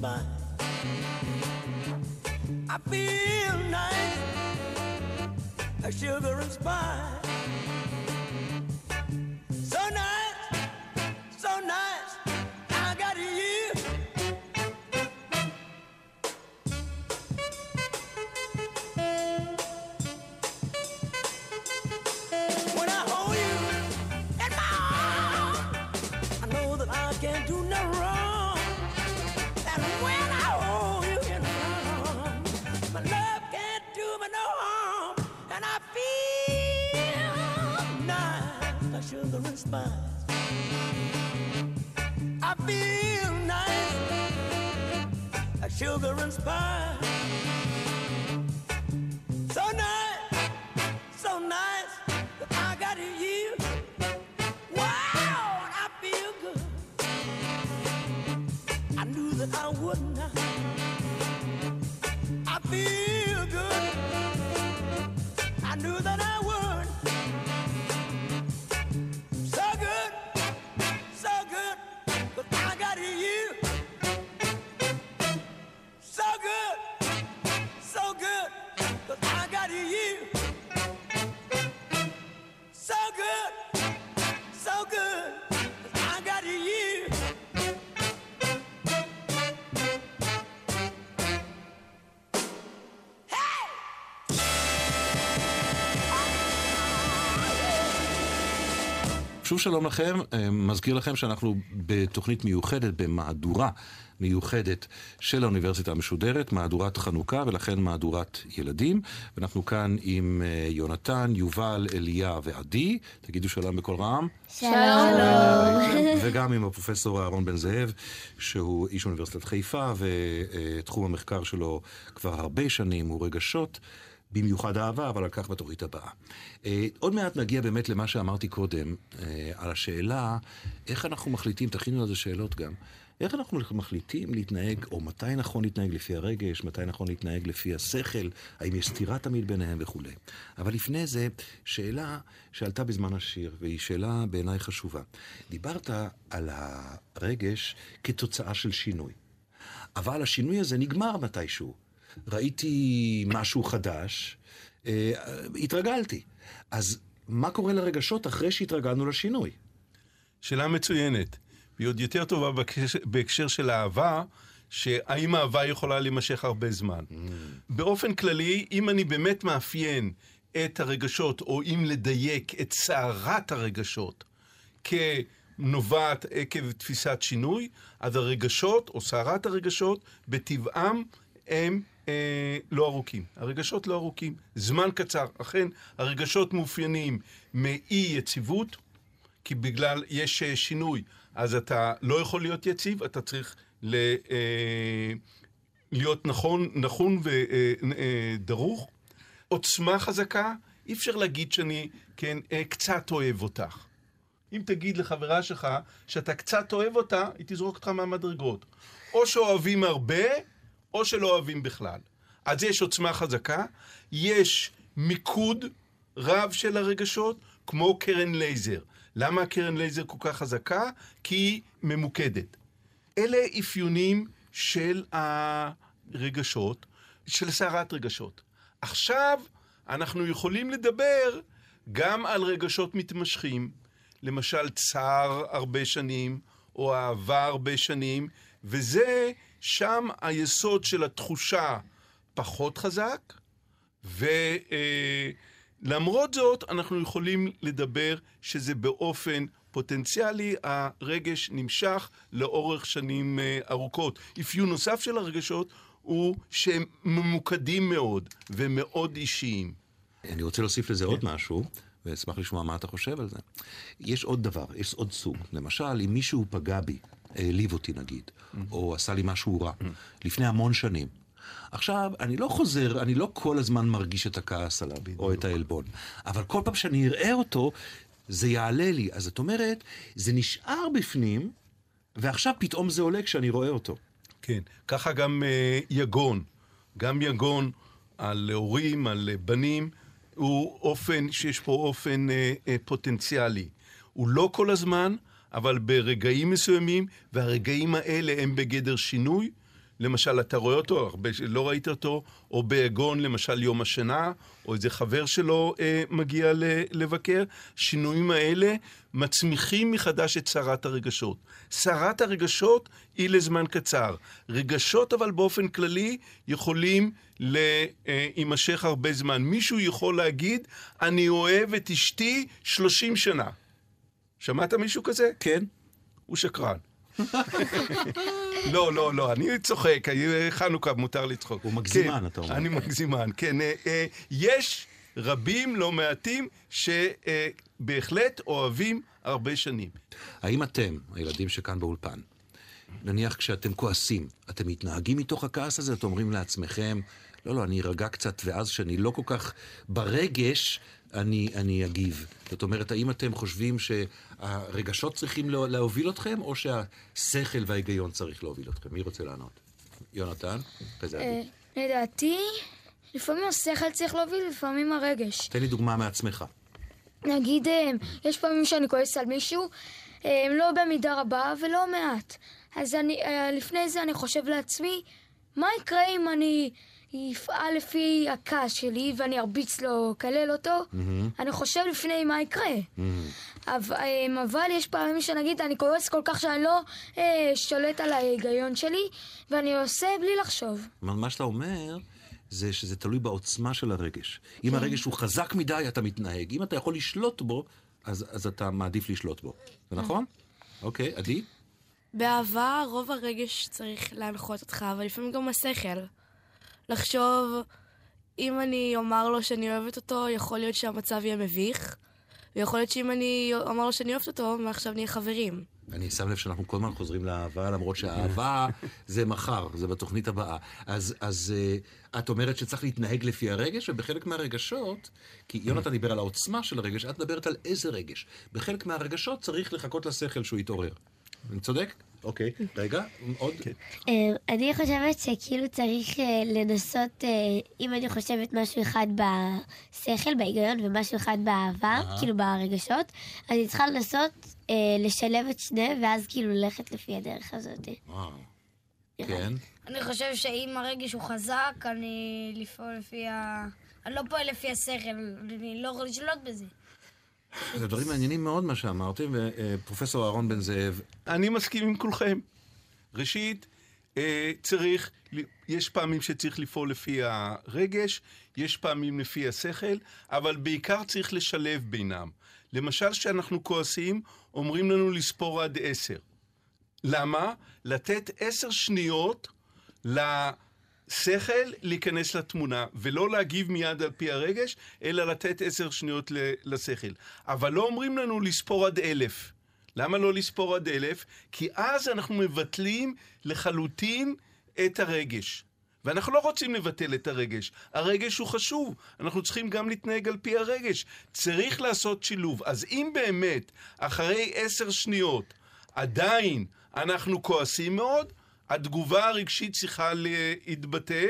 Sugar. I feel nice, like sugar and spice. 無駄な שוב שלום לכם, אה, מזכיר לכם שאנחנו בתוכנית מיוחדת, במהדורה מיוחדת של האוניברסיטה המשודרת, מהדורת חנוכה ולכן מהדורת ילדים. ואנחנו כאן עם אה, יונתן, יובל, אליה ועדי. תגידו שלום בקול רם. שלום. וגם עם הפרופסור אהרון בן זאב, שהוא איש אוניברסיטת חיפה, ותחום המחקר שלו כבר הרבה שנים הוא רגשות. במיוחד אהבה, אבל על כך בתוכנית הבאה. אה, עוד מעט נגיע באמת למה שאמרתי קודם, אה, על השאלה איך אנחנו מחליטים, תכינו לזה שאלות גם, איך אנחנו מחליטים להתנהג, או מתי נכון להתנהג לפי הרגש, מתי נכון להתנהג לפי השכל, האם יש סתירה תמיד ביניהם וכולי. אבל לפני זה, שאלה שעלתה בזמן השיר, והיא שאלה בעיניי חשובה. דיברת על הרגש כתוצאה של שינוי. אבל השינוי הזה נגמר מתישהו. ראיתי משהו חדש, אה, התרגלתי. אז מה קורה לרגשות אחרי שהתרגלנו לשינוי? שאלה מצוינת, והיא עוד יותר טובה בהקשר, בהקשר של אהבה, שהאם אהבה יכולה להימשך הרבה זמן. Mm. באופן כללי, אם אני באמת מאפיין את הרגשות, או אם לדייק את סערת הרגשות כנובעת עקב תפיסת שינוי, אז הרגשות, או סערת הרגשות, בטבעם הם אה, לא ארוכים. הרגשות לא ארוכים, זמן קצר. אכן, הרגשות מאופיינים מאי יציבות, כי בגלל יש אה, שינוי, אז אתה לא יכול להיות יציב, אתה צריך ל, אה, להיות נכון, נכון ודרוך. עוצמה חזקה, אי אפשר להגיד שאני, כן, אה, קצת אוהב אותך. אם תגיד לחברה שלך שאתה קצת אוהב אותה, היא תזרוק אותך מהמדרגות. או שאוהבים הרבה, או שלא אוהבים בכלל. אז יש עוצמה חזקה, יש מיקוד רב של הרגשות, כמו קרן לייזר. למה קרן לייזר כל כך חזקה? כי היא ממוקדת. אלה אפיונים של הרגשות, של סערת רגשות. עכשיו אנחנו יכולים לדבר גם על רגשות מתמשכים, למשל צער הרבה שנים, או אהבה הרבה שנים, וזה, שם היסוד של התחושה פחות חזק, ולמרות זאת אנחנו יכולים לדבר שזה באופן פוטנציאלי, הרגש נמשך לאורך שנים אה, ארוכות. אפיון נוסף של הרגשות הוא שהם ממוקדים מאוד ומאוד אישיים. אני רוצה להוסיף לזה עוד משהו, ואשמח לשמוע מה אתה חושב על זה. יש עוד דבר, יש עוד סוג. למשל, אם מישהו פגע בי, העליב אותי נגיד, או עשה לי משהו רע, לפני המון שנים. עכשיו, אני לא חוזר, אני לא כל הזמן מרגיש את הכעס עליו, או את העלבון. אבל כל פעם שאני אראה אותו, זה יעלה לי. אז את אומרת, זה נשאר בפנים, ועכשיו פתאום זה עולה כשאני רואה אותו. כן, ככה גם אה, יגון. גם יגון על הורים, על אה, בנים, הוא אופן, שיש פה אופן אה, אה, פוטנציאלי. הוא לא כל הזמן, אבל ברגעים מסוימים, והרגעים האלה הם בגדר שינוי. למשל, אתה רואה אותו, הרבה שלא ראית אותו, או ביגון, למשל יום השנה, או איזה חבר שלו אה, מגיע ל- לבקר. שינויים האלה מצמיחים מחדש את סערת הרגשות. סערת הרגשות היא לזמן קצר. רגשות, אבל באופן כללי, יכולים להימשך הרבה זמן. מישהו יכול להגיד, אני אוהב את אשתי 30 שנה. שמעת מישהו כזה? כן. הוא שקרן. לא, לא, לא, אני צוחק, חנוכה, מותר לצחוק. הוא מגזימן, כן, אתה אומר. אני מגזימן, כן. אה, אה, יש רבים, לא מעטים, שבהחלט אוהבים הרבה שנים. האם אתם, הילדים שכאן באולפן, נניח כשאתם כועסים, אתם מתנהגים מתוך הכעס הזה? אתם אומרים לעצמכם, לא, לא, אני ארגע קצת, ואז כשאני לא כל כך ברגש, אני, אני אגיב. זאת אומרת, האם אתם חושבים שהרגשות צריכים לה- להוביל אתכם, או שהשכל וההיגיון צריך להוביל אתכם? מי רוצה לענות? יונתן? כזה אה. לדעתי, לפעמים השכל צריך להוביל, לפעמים הרגש. תן לי דוגמה מעצמך. נגיד, אה, יש פעמים שאני כועס על מישהו, אה, לא במידה רבה ולא מעט. אז אני, לפני זה אני חושב לעצמי, מה יקרה אם אני אפעל לפי הכעס שלי ואני ארביץ לו, אקלל אותו? אני חושב לפני מה יקרה. אבל, אה, אבל יש פעמים שנגיד, אני כועס כל כך שאני לא אה, שולט על ההיגיון שלי, ואני עושה בלי לחשוב. מה מה שאתה אומר, זה שזה תלוי בעוצמה של הרגש. אם הרגש הוא חזק מדי, אתה מתנהג. אם אתה יכול לשלוט בו, אז, אז אתה מעדיף לשלוט בו. זה נכון? אוקיי, עדי? באהבה רוב הרגש צריך להנחות אותך, אבל לפעמים גם השכל. לחשוב, אם אני אומר לו שאני אוהבת אותו, יכול להיות שהמצב יהיה מביך, ויכול להיות שאם אני אומר לו שאני אוהבת אותו, מעכשיו נהיה חברים. אני שם לב שאנחנו כל הזמן חוזרים לאהבה, למרות שהאהבה זה מחר, זה בתוכנית הבאה. אז, אז uh, את אומרת שצריך להתנהג לפי הרגש, ובחלק מהרגשות, כי יונתן דיבר על העוצמה של הרגש, את מדברת על איזה רגש. בחלק מהרגשות צריך לחכות לשכל שהוא יתעורר. אני צודק? אוקיי. רגע, עוד? אה, אני חושבת שכאילו צריך אה, לנסות, אה, אם אני חושבת משהו אחד בשכל, בהיגיון, ומשהו אחד באהבה, כאילו ברגשות, אז אני צריכה לנסות אה, לשלב את שניהם, ואז כאילו ללכת לפי הדרך הזאת. כן. אני חושב שאם הרגש הוא חזק, אני לפעול לפי ה... אני לא פועל לפי השכל, אני לא יכול לשלוט בזה. זה דברים מעניינים מאוד מה שאמרתם, ופרופסור אהרון בן זאב, אני מסכים עם כולכם. ראשית, אה, צריך, יש פעמים שצריך לפעול לפי הרגש, יש פעמים לפי השכל, אבל בעיקר צריך לשלב בינם. למשל, כשאנחנו כועסים, אומרים לנו לספור עד עשר. למה? לתת עשר שניות לשכל להיכנס לתמונה, ולא להגיב מיד על פי הרגש, אלא לתת עשר שניות לשכל. אבל לא אומרים לנו לספור עד אלף. למה לא לספור עד אלף? כי אז אנחנו מבטלים לחלוטין את הרגש. ואנחנו לא רוצים לבטל את הרגש. הרגש הוא חשוב, אנחנו צריכים גם להתנהג על פי הרגש. צריך לעשות שילוב. אז אם באמת, אחרי עשר שניות, עדיין אנחנו כועסים מאוד, התגובה הרגשית צריכה להתבטא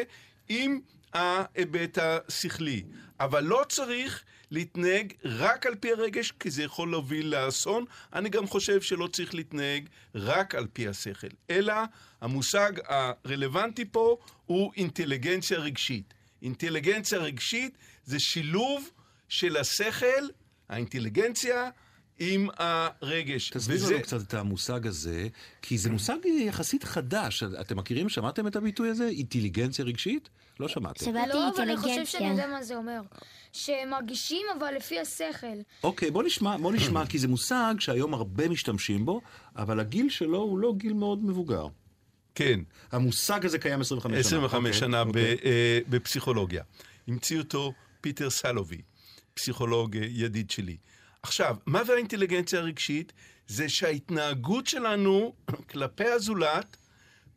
עם ההיבט השכלי. אבל לא צריך להתנהג רק על פי הרגש, כי זה יכול להוביל לאסון. אני גם חושב שלא צריך להתנהג רק על פי השכל, אלא המושג הרלוונטי פה הוא אינטליגנציה רגשית. אינטליגנציה רגשית זה שילוב של השכל, האינטליגנציה, עם הרגש. תסביר וזה- לנו קצת את המושג הזה, כי זה מושג יחסית חדש. אתם מכירים, שמעתם את הביטוי הזה? אינטליגנציה רגשית? לא שמעתם. שמעתי לא, אבל אני חושב שאני אינטליגנציה. יודע מה זה אומר. שמרגישים אבל לפי השכל. אוקיי, בוא נשמע, בוא נשמע, כי זה מושג שהיום הרבה משתמשים בו, אבל הגיל שלו הוא לא גיל מאוד מבוגר. כן. המושג הזה קיים 25 שנה. 25 אוקיי, שנה ב- אוקיי. אה, בפסיכולוגיה. המציא אותו פיטר סלובי, פסיכולוג אה, ידיד שלי. עכשיו, מה זה האינטליגנציה הרגשית? זה שההתנהגות שלנו כלפי הזולת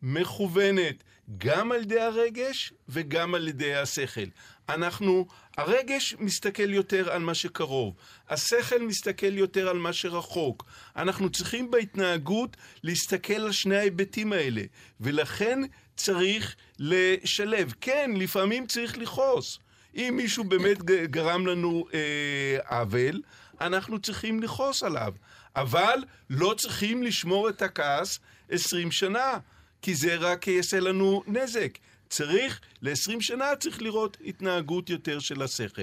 מכוונת גם על ידי הרגש וגם על ידי השכל. אנחנו, הרגש מסתכל יותר על מה שקרוב, השכל מסתכל יותר על מה שרחוק. אנחנו צריכים בהתנהגות להסתכל על שני ההיבטים האלה, ולכן צריך לשלב. כן, לפעמים צריך לכעוס. אם מישהו באמת גרם לנו אה, עוול, אנחנו צריכים לכעוס עליו. אבל לא צריכים לשמור את הכעס 20 שנה, כי זה רק יעשה לנו נזק. צריך, ל-20 שנה צריך לראות התנהגות יותר של השכל.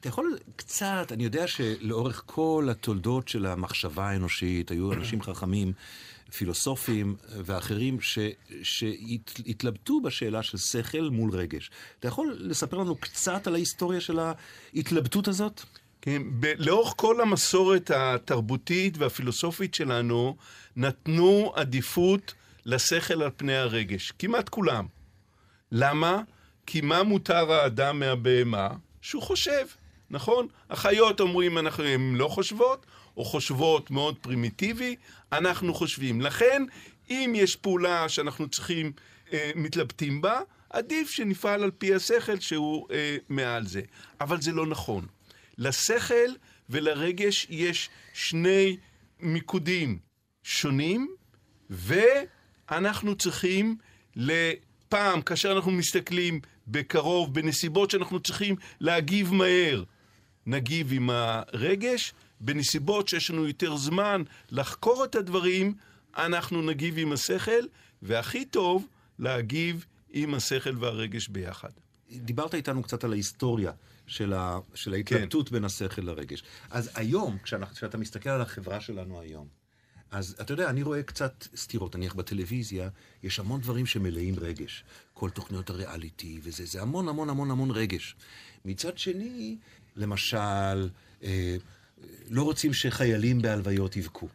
אתה יכול קצת, אני יודע שלאורך כל התולדות של המחשבה האנושית, היו אנשים חכמים, פילוסופים ואחרים, שהתלבטו בשאלה של שכל מול רגש. אתה יכול לספר לנו קצת על ההיסטוריה של ההתלבטות הזאת? כן, ב- לאורך כל המסורת התרבותית והפילוסופית שלנו, נתנו עדיפות לשכל על פני הרגש. כמעט כולם. למה? כי מה מותר האדם מהבהמה? שהוא חושב, נכון? החיות אומרים, אנחנו, הן לא חושבות, או חושבות מאוד פרימיטיבי, אנחנו חושבים. לכן, אם יש פעולה שאנחנו צריכים, אה, מתלבטים בה, עדיף שנפעל על פי השכל שהוא אה, מעל זה. אבל זה לא נכון. לשכל ולרגש יש שני מיקודים שונים, ואנחנו צריכים לפעם, כאשר אנחנו מסתכלים בקרוב, בנסיבות שאנחנו צריכים להגיב מהר, נגיב עם הרגש, בנסיבות שיש לנו יותר זמן לחקור את הדברים, אנחנו נגיב עם השכל, והכי טוב, להגיב עם השכל והרגש ביחד. דיברת איתנו קצת על ההיסטוריה של, ה, של ההתלבטות כן. בין השכל לרגש. אז היום, כשאנחנו, כשאתה מסתכל על החברה שלנו היום, אז אתה יודע, אני רואה קצת סתירות, נניח בטלוויזיה, יש המון דברים שמלאים רגש. כל תוכניות הריאליטי וזה, זה המון המון המון המון רגש. מצד שני, למשל, אה, לא רוצים שחיילים בהלוויות יבכו.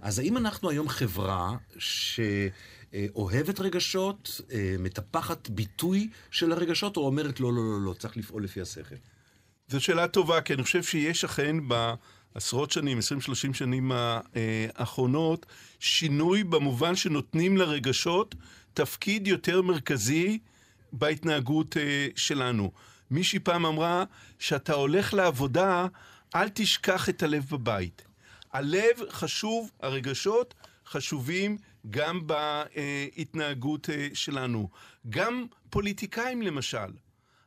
אז האם אנחנו היום חברה שאוהבת רגשות, אה, מטפחת ביטוי של הרגשות, או אומרת לא, לא, לא, לא, צריך לפעול לפי השכל? זו שאלה טובה, כי אני חושב שיש אכן בעשרות שנים, 20-30 שנים האחרונות, שינוי במובן שנותנים לרגשות תפקיד יותר מרכזי בהתנהגות אה, שלנו. מישהי פעם אמרה, שאתה הולך לעבודה, אל תשכח את הלב בבית. הלב חשוב, הרגשות חשובים גם בהתנהגות אה, שלנו. גם פוליטיקאים למשל.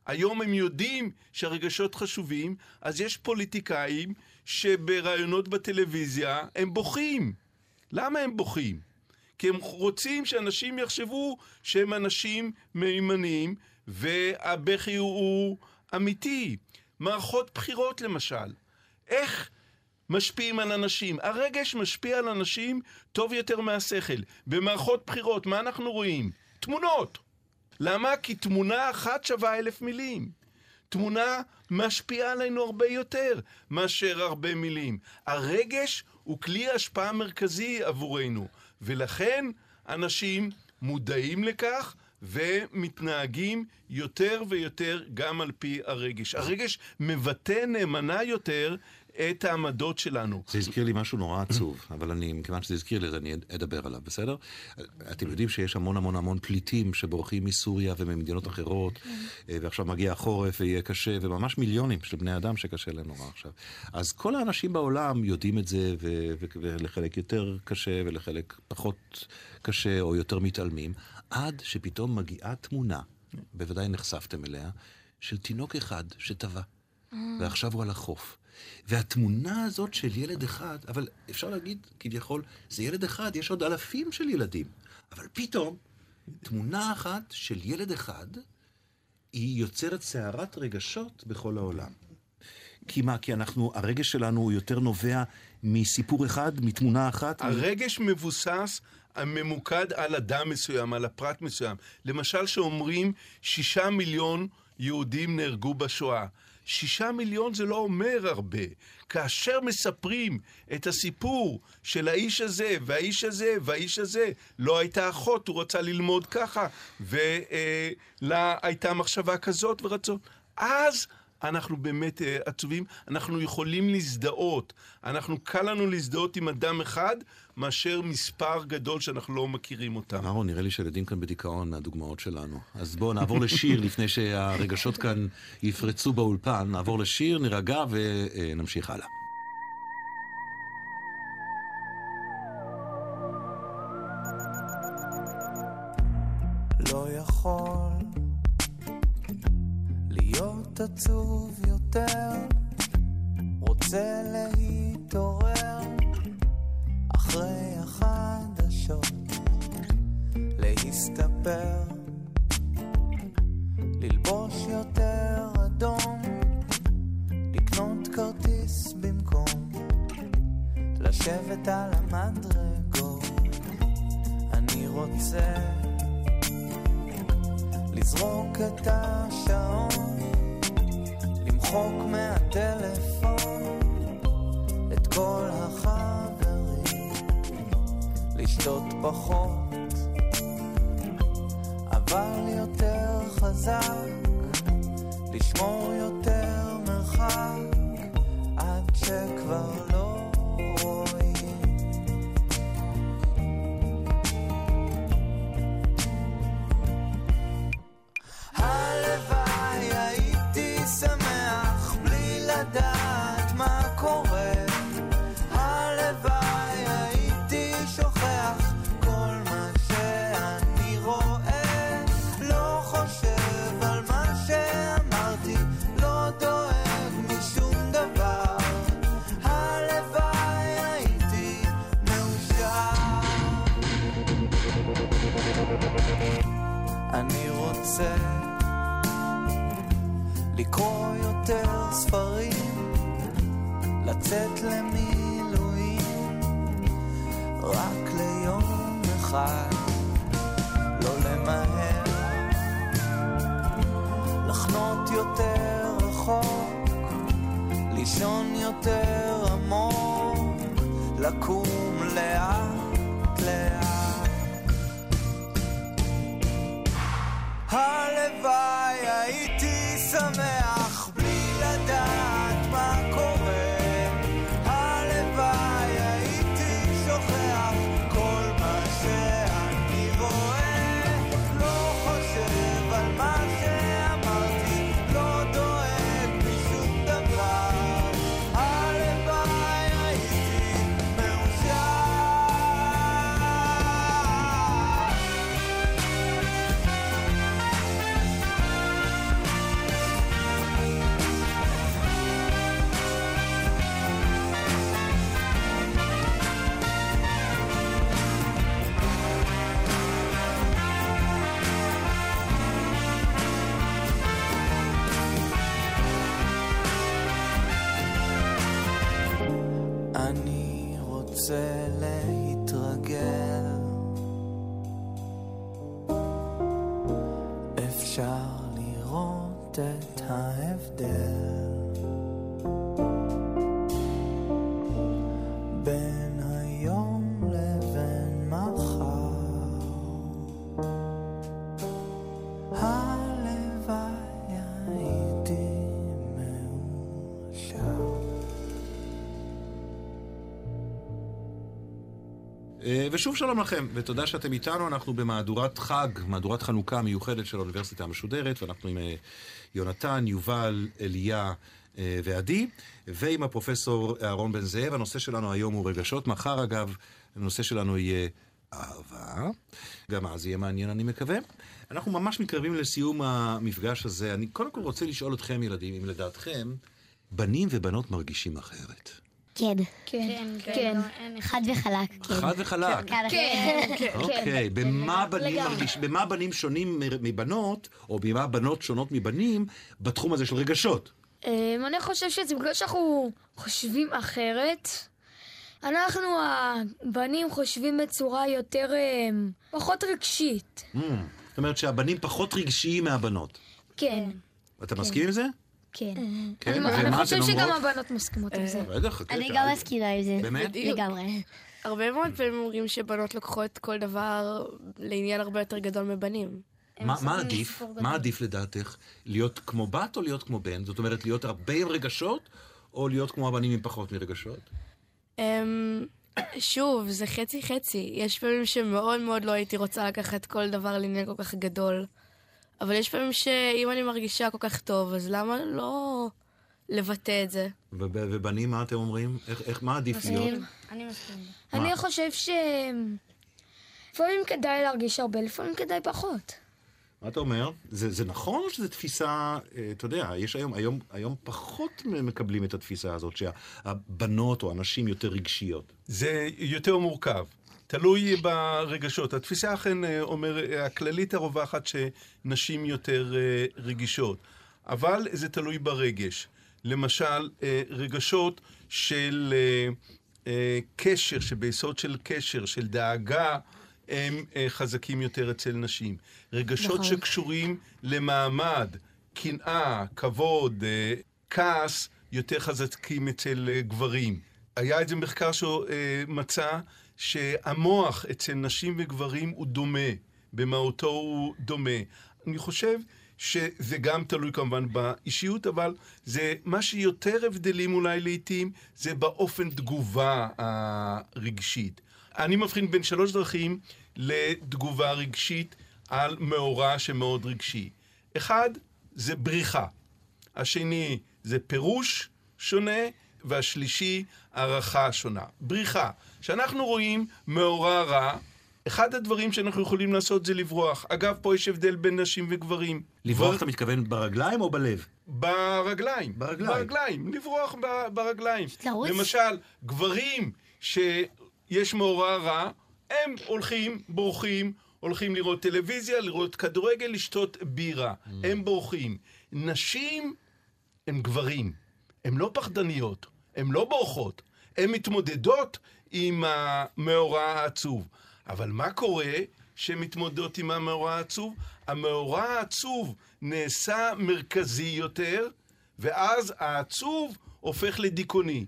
היום הם יודעים שהרגשות חשובים, אז יש פוליטיקאים שבראיונות בטלוויזיה הם בוכים. למה הם בוכים? כי הם רוצים שאנשים יחשבו שהם אנשים מהימנים, והבכי הוא, הוא אמיתי. מערכות בחירות למשל. איך משפיעים על אנשים? הרגש משפיע על אנשים טוב יותר מהשכל. במערכות בחירות, מה אנחנו רואים? תמונות. למה? כי תמונה אחת שווה אלף מילים. תמונה משפיעה עלינו הרבה יותר מאשר הרבה מילים. הרגש הוא כלי השפעה מרכזי עבורנו, ולכן אנשים מודעים לכך ומתנהגים יותר ויותר גם על פי הרגש. הרגש מבטא נאמנה יותר את העמדות שלנו. זה הזכיר לי משהו נורא עצוב, אבל אני, מכיוון שזה הזכיר לי, אז אני אדבר עליו, בסדר? אתם יודעים שיש המון המון המון פליטים שבורחים מסוריה וממדינות אחרות, אה, ועכשיו מגיע החורף ויהיה קשה, וממש מיליונים של בני אדם שקשה להם נורא עכשיו. אז כל האנשים בעולם יודעים את זה, ו- ו- ולחלק יותר קשה ולחלק פחות קשה, או יותר מתעלמים, עד שפתאום מגיעה תמונה, בוודאי נחשפתם אליה, של תינוק אחד שטבע. ועכשיו הוא על החוף. והתמונה הזאת של ילד אחד, אבל אפשר להגיד, כביכול, זה ילד אחד, יש עוד אלפים של ילדים. אבל פתאום, תמונה אחת של ילד אחד, היא יוצרת סערת רגשות בכל העולם. כי מה? כי אנחנו, הרגש שלנו הוא יותר נובע מסיפור אחד, מתמונה אחת? הרגש מבוסס, ממוקד על אדם מסוים, על הפרט מסוים. למשל, שאומרים שישה מיליון יהודים נהרגו בשואה. שישה מיליון זה לא אומר הרבה. כאשר מספרים את הסיפור של האיש הזה, והאיש הזה, והאיש הזה, לא הייתה אחות, הוא רצה ללמוד ככה, ולה הייתה מחשבה כזאת ורצון. אז אנחנו באמת אה, עצובים, אנחנו יכולים להזדהות. אנחנו, קל לנו להזדהות עם אדם אחד, מאשר מספר גדול שאנחנו לא מכירים אותם. אהרון, נראה לי שהילדים כאן בדיכאון מהדוגמאות שלנו. אז בואו נעבור לשיר לפני שהרגשות כאן יפרצו באולפן. נעבור לשיר, נירגע ונמשיך הלאה. לא יכול להיות עצוב יותר, רוצה להתעורר להסתפר, ללבוש יותר אדום, לקנות כרטיס במקום, לשבת על המדרגות, אני רוצה לזרוק את השעון, למחוק מהטלפון את כל החברים, לשתות פחות, אבל יותר חזק, לשמור יותר מרחק, עד שכבר לא רואים. לקרוא יותר ספרים, לצאת למילואים, רק ליום אחד, לא למהר, לחנות יותר רחוק, לישון יותר עמוק, לקום לאט ושוב שלום לכם, ותודה שאתם איתנו, אנחנו במהדורת חג, מהדורת חנוכה מיוחדת של האוניברסיטה המשודרת, ואנחנו עם אה, יונתן, יובל, אליה אה, ועדי, ועם הפרופסור אהרון בן זאב. הנושא שלנו היום הוא רגשות, מחר אגב, הנושא שלנו יהיה אהבה. גם אז יהיה מעניין, אני מקווה. אנחנו ממש מתקרבים לסיום המפגש הזה. אני קודם כל רוצה לשאול אתכם, ילדים, אם לדעתכם, בנים ובנות מרגישים אחרת. כן. כן, כן, כן. לא. חד וחלק, כן. חד וחלק. כן, כן. אוקיי, במה בנים לגמרי. מרגיש, במה בנים שונים מבנות, או במה בנות שונות מבנים, בתחום הזה של רגשות? אמ, אני חושב שזה בגלל שאנחנו חושבים אחרת. אנחנו הבנים חושבים בצורה יותר, אמ, פחות רגשית. Mm, זאת אומרת שהבנים פחות רגשיים מהבנות. כן, אתה מסכים עם זה? כן. כן, אני ומה חושב אתן שגם? הבנות מסכימות עם זה. רגע, חכה. אני שאל. גם מסכימה עם זה. באמת? לגמרי. הרבה מאוד פעמים אומרים שבנות לוקחות כל דבר לעניין הרבה יותר גדול מבנים. מה- עדיף? מה. עדיף לדעתך? להיות כמו בת או להיות כמו בן? זאת אומרת, להיות הרבה עם רגשות, או להיות כמו הבנים עם פחות מרגשות? אמ, שוב, זה חצי חצי. יש פעמים שמאוד מאוד לא הייתי רוצה לקחת כל דבר לעניין כל כך גדול. אבל יש פעמים שאם אני מרגישה כל כך טוב, אז למה לא לבטא את זה? וב- ובנים, מה אתם אומרים? איך- איך, מה עדיף להיות? אני מסכים. אני חושב ש... לפעמים כדאי להרגיש הרבה, לפעמים כדאי פחות. מה אתה אומר? זה, זה נכון או שזו תפיסה, אה, אתה יודע, יש היום, היום, היום פחות מקבלים את התפיסה הזאת, שהבנות או הנשים יותר רגשיות. זה יותר מורכב. תלוי ברגשות. התפיסה אכן אה, אומר, אה, הכללית הרווחת שנשים יותר אה, רגישות, אבל זה תלוי ברגש. למשל, רגשות של קשר, שביסוד של קשר, של דאגה, הם חזקים יותר אצל נשים. רגשות נכון. שקשורים למעמד, קנאה, כבוד, כעס, יותר חזקים אצל גברים. היה איזה מחקר שמצא שהמוח אצל נשים וגברים הוא דומה, במהותו הוא דומה. אני חושב שזה גם תלוי כמובן באישיות, אבל זה מה שיותר הבדלים אולי לעיתים, זה באופן תגובה הרגשית. אני מבחין בין שלוש דרכים לתגובה רגשית על מאורע שמאוד רגשי. אחד, זה בריחה. השני זה פירוש שונה, והשלישי, הערכה שונה. בריחה. כשאנחנו רואים מאורע רע, אחד הדברים שאנחנו יכולים לעשות זה לברוח. אגב, פה יש הבדל בין נשים וגברים. לברוח גבר- אתה מתכוון ברגליים או בלב? ברגליים. ברגליים. ברגליים, לברוח ב- ברגליים. לרוץ? למשל, גברים שיש מאורע רע, הם הולכים, בורחים, הולכים לראות טלוויזיה, לראות כדורגל, לשתות בירה. הם בורחים. נשים הם גברים. הן לא פחדניות, הן לא בורחות. הן מתמודדות עם המאורע העצוב. אבל מה קורה שהן מתמודדות עם המאורע העצוב? המאורע העצוב נעשה מרכזי יותר, ואז העצוב הופך לדיכאוני,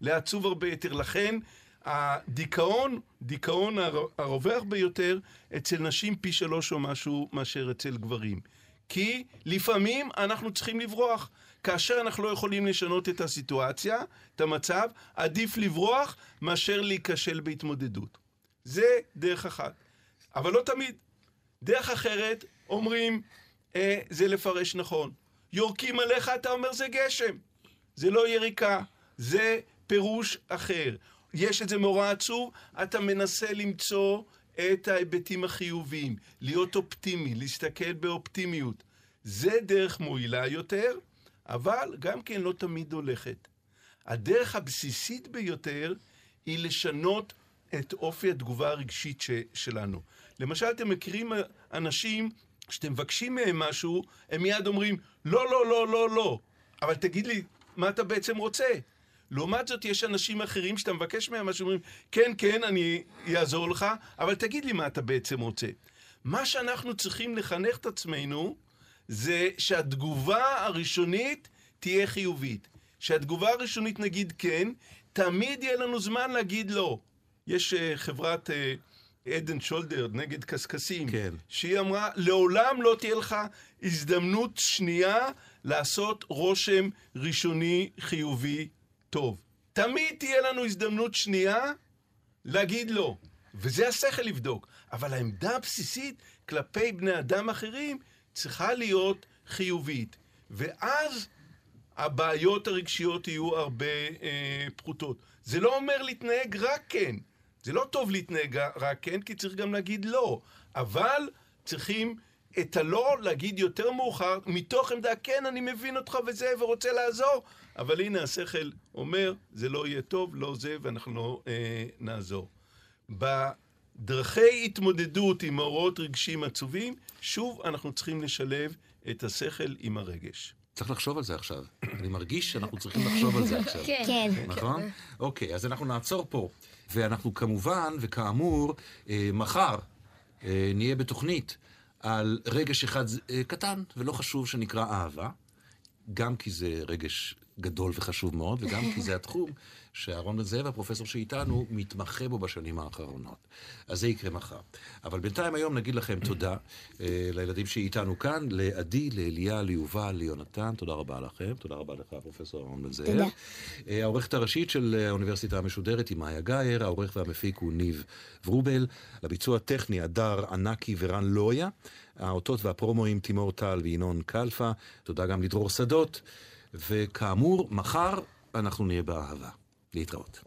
לעצוב הרבה יותר. לכן הדיכאון, דיכאון הר- הרווח ביותר אצל נשים פי שלוש או משהו מאשר אצל גברים. כי לפעמים אנחנו צריכים לברוח. כאשר אנחנו לא יכולים לשנות את הסיטואציה, את המצב, עדיף לברוח מאשר להיכשל בהתמודדות. זה דרך אחת. אבל לא תמיד. דרך אחרת, אומרים, אה, זה לפרש נכון. יורקים עליך, אתה אומר זה גשם. זה לא יריקה, זה פירוש אחר. יש איזה מאורע עצוב, אתה מנסה למצוא את ההיבטים החיוביים, להיות אופטימי, להסתכל באופטימיות. זה דרך מועילה יותר, אבל גם כן לא תמיד הולכת. הדרך הבסיסית ביותר היא לשנות את אופי התגובה הרגשית ש- שלנו. למשל, אתם מכירים אנשים, כשאתם מבקשים מהם משהו, הם מיד אומרים, לא, לא, לא, לא, לא. אבל תגיד לי, מה אתה בעצם רוצה? לעומת זאת, יש אנשים אחרים שאתה מבקש מהם משהו, אומרים, כן, כן, אני אעזור לך, אבל תגיד לי מה אתה בעצם רוצה. מה שאנחנו צריכים לחנך את עצמנו, זה שהתגובה הראשונית תהיה חיובית. שהתגובה הראשונית נגיד כן, תמיד יהיה לנו זמן להגיד לא. יש uh, חברת עדן שולדר נגד קשקשים, כן. שהיא אמרה, לעולם לא תהיה לך הזדמנות שנייה לעשות רושם ראשוני חיובי טוב. תמיד תהיה לנו הזדמנות שנייה להגיד לא. וזה השכל לבדוק. אבל העמדה הבסיסית כלפי בני אדם אחרים צריכה להיות חיובית. ואז הבעיות הרגשיות יהיו הרבה אה, פחותות. זה לא אומר להתנהג רק כן. זה לא טוב להתנהג רק כן, כי צריך גם להגיד לא. אבל צריכים את הלא להגיד יותר מאוחר, מתוך עמדה, כן, אני מבין אותך וזה, ורוצה לעזור, אבל הנה השכל אומר, זה לא יהיה טוב, לא זה, ואנחנו לא אה, נעזור. בדרכי התמודדות עם מאורעות רגשיים עצובים, שוב אנחנו צריכים לשלב את השכל עם הרגש. צריך לחשוב על זה עכשיו. אני מרגיש שאנחנו צריכים לחשוב על זה עכשיו. כן. כן. נכון? אוקיי, אז אנחנו נעצור פה. ואנחנו כמובן, וכאמור, אה, מחר אה, נהיה בתוכנית על רגש אחד אה, קטן ולא חשוב שנקרא אהבה, גם כי זה רגש גדול וחשוב מאוד, וגם כי זה התחום שאהרון בן זאב, הפרופסור שאיתנו, מתמחה בו בשנים האחרונות. אז זה יקרה מחר. אבל בינתיים היום נגיד לכם תודה אה, לילדים שאיתנו כאן, לעדי, לאליה, ליובל, ליונתן, תודה רבה לכם. תודה רבה לך, פרופסור אהרון בן זאב. תודה. אה, העורכת הראשית של האוניברסיטה המשודרת היא מאיה גאייר, העורך והמפיק הוא ניב ורובל, לביצוע הטכני הדר ענקי ורן לויה, האותות והפרומואים תימור טל וינון קלפה, תודה גם לדרור שדות, וכאמור, מחר אנחנו נהיה באהבה. להתראות.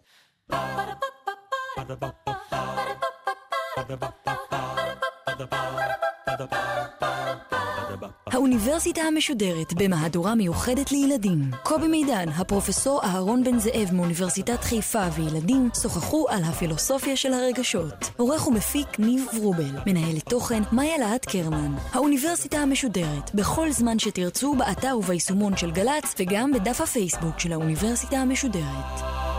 האוניברסיטה המשודרת במהדורה מיוחדת לילדים. קובי מידן, הפרופסור אהרון בן זאב מאוניברסיטת חיפה וילדים שוחחו על הפילוסופיה של הרגשות. עורך ומפיק ניב ורובל, מנהלת תוכן מאיה להט קרמן. האוניברסיטה המשודרת, בכל זמן שתרצו, באתר וביישומון של גל"צ וגם בדף הפייסבוק של האוניברסיטה המשודרת.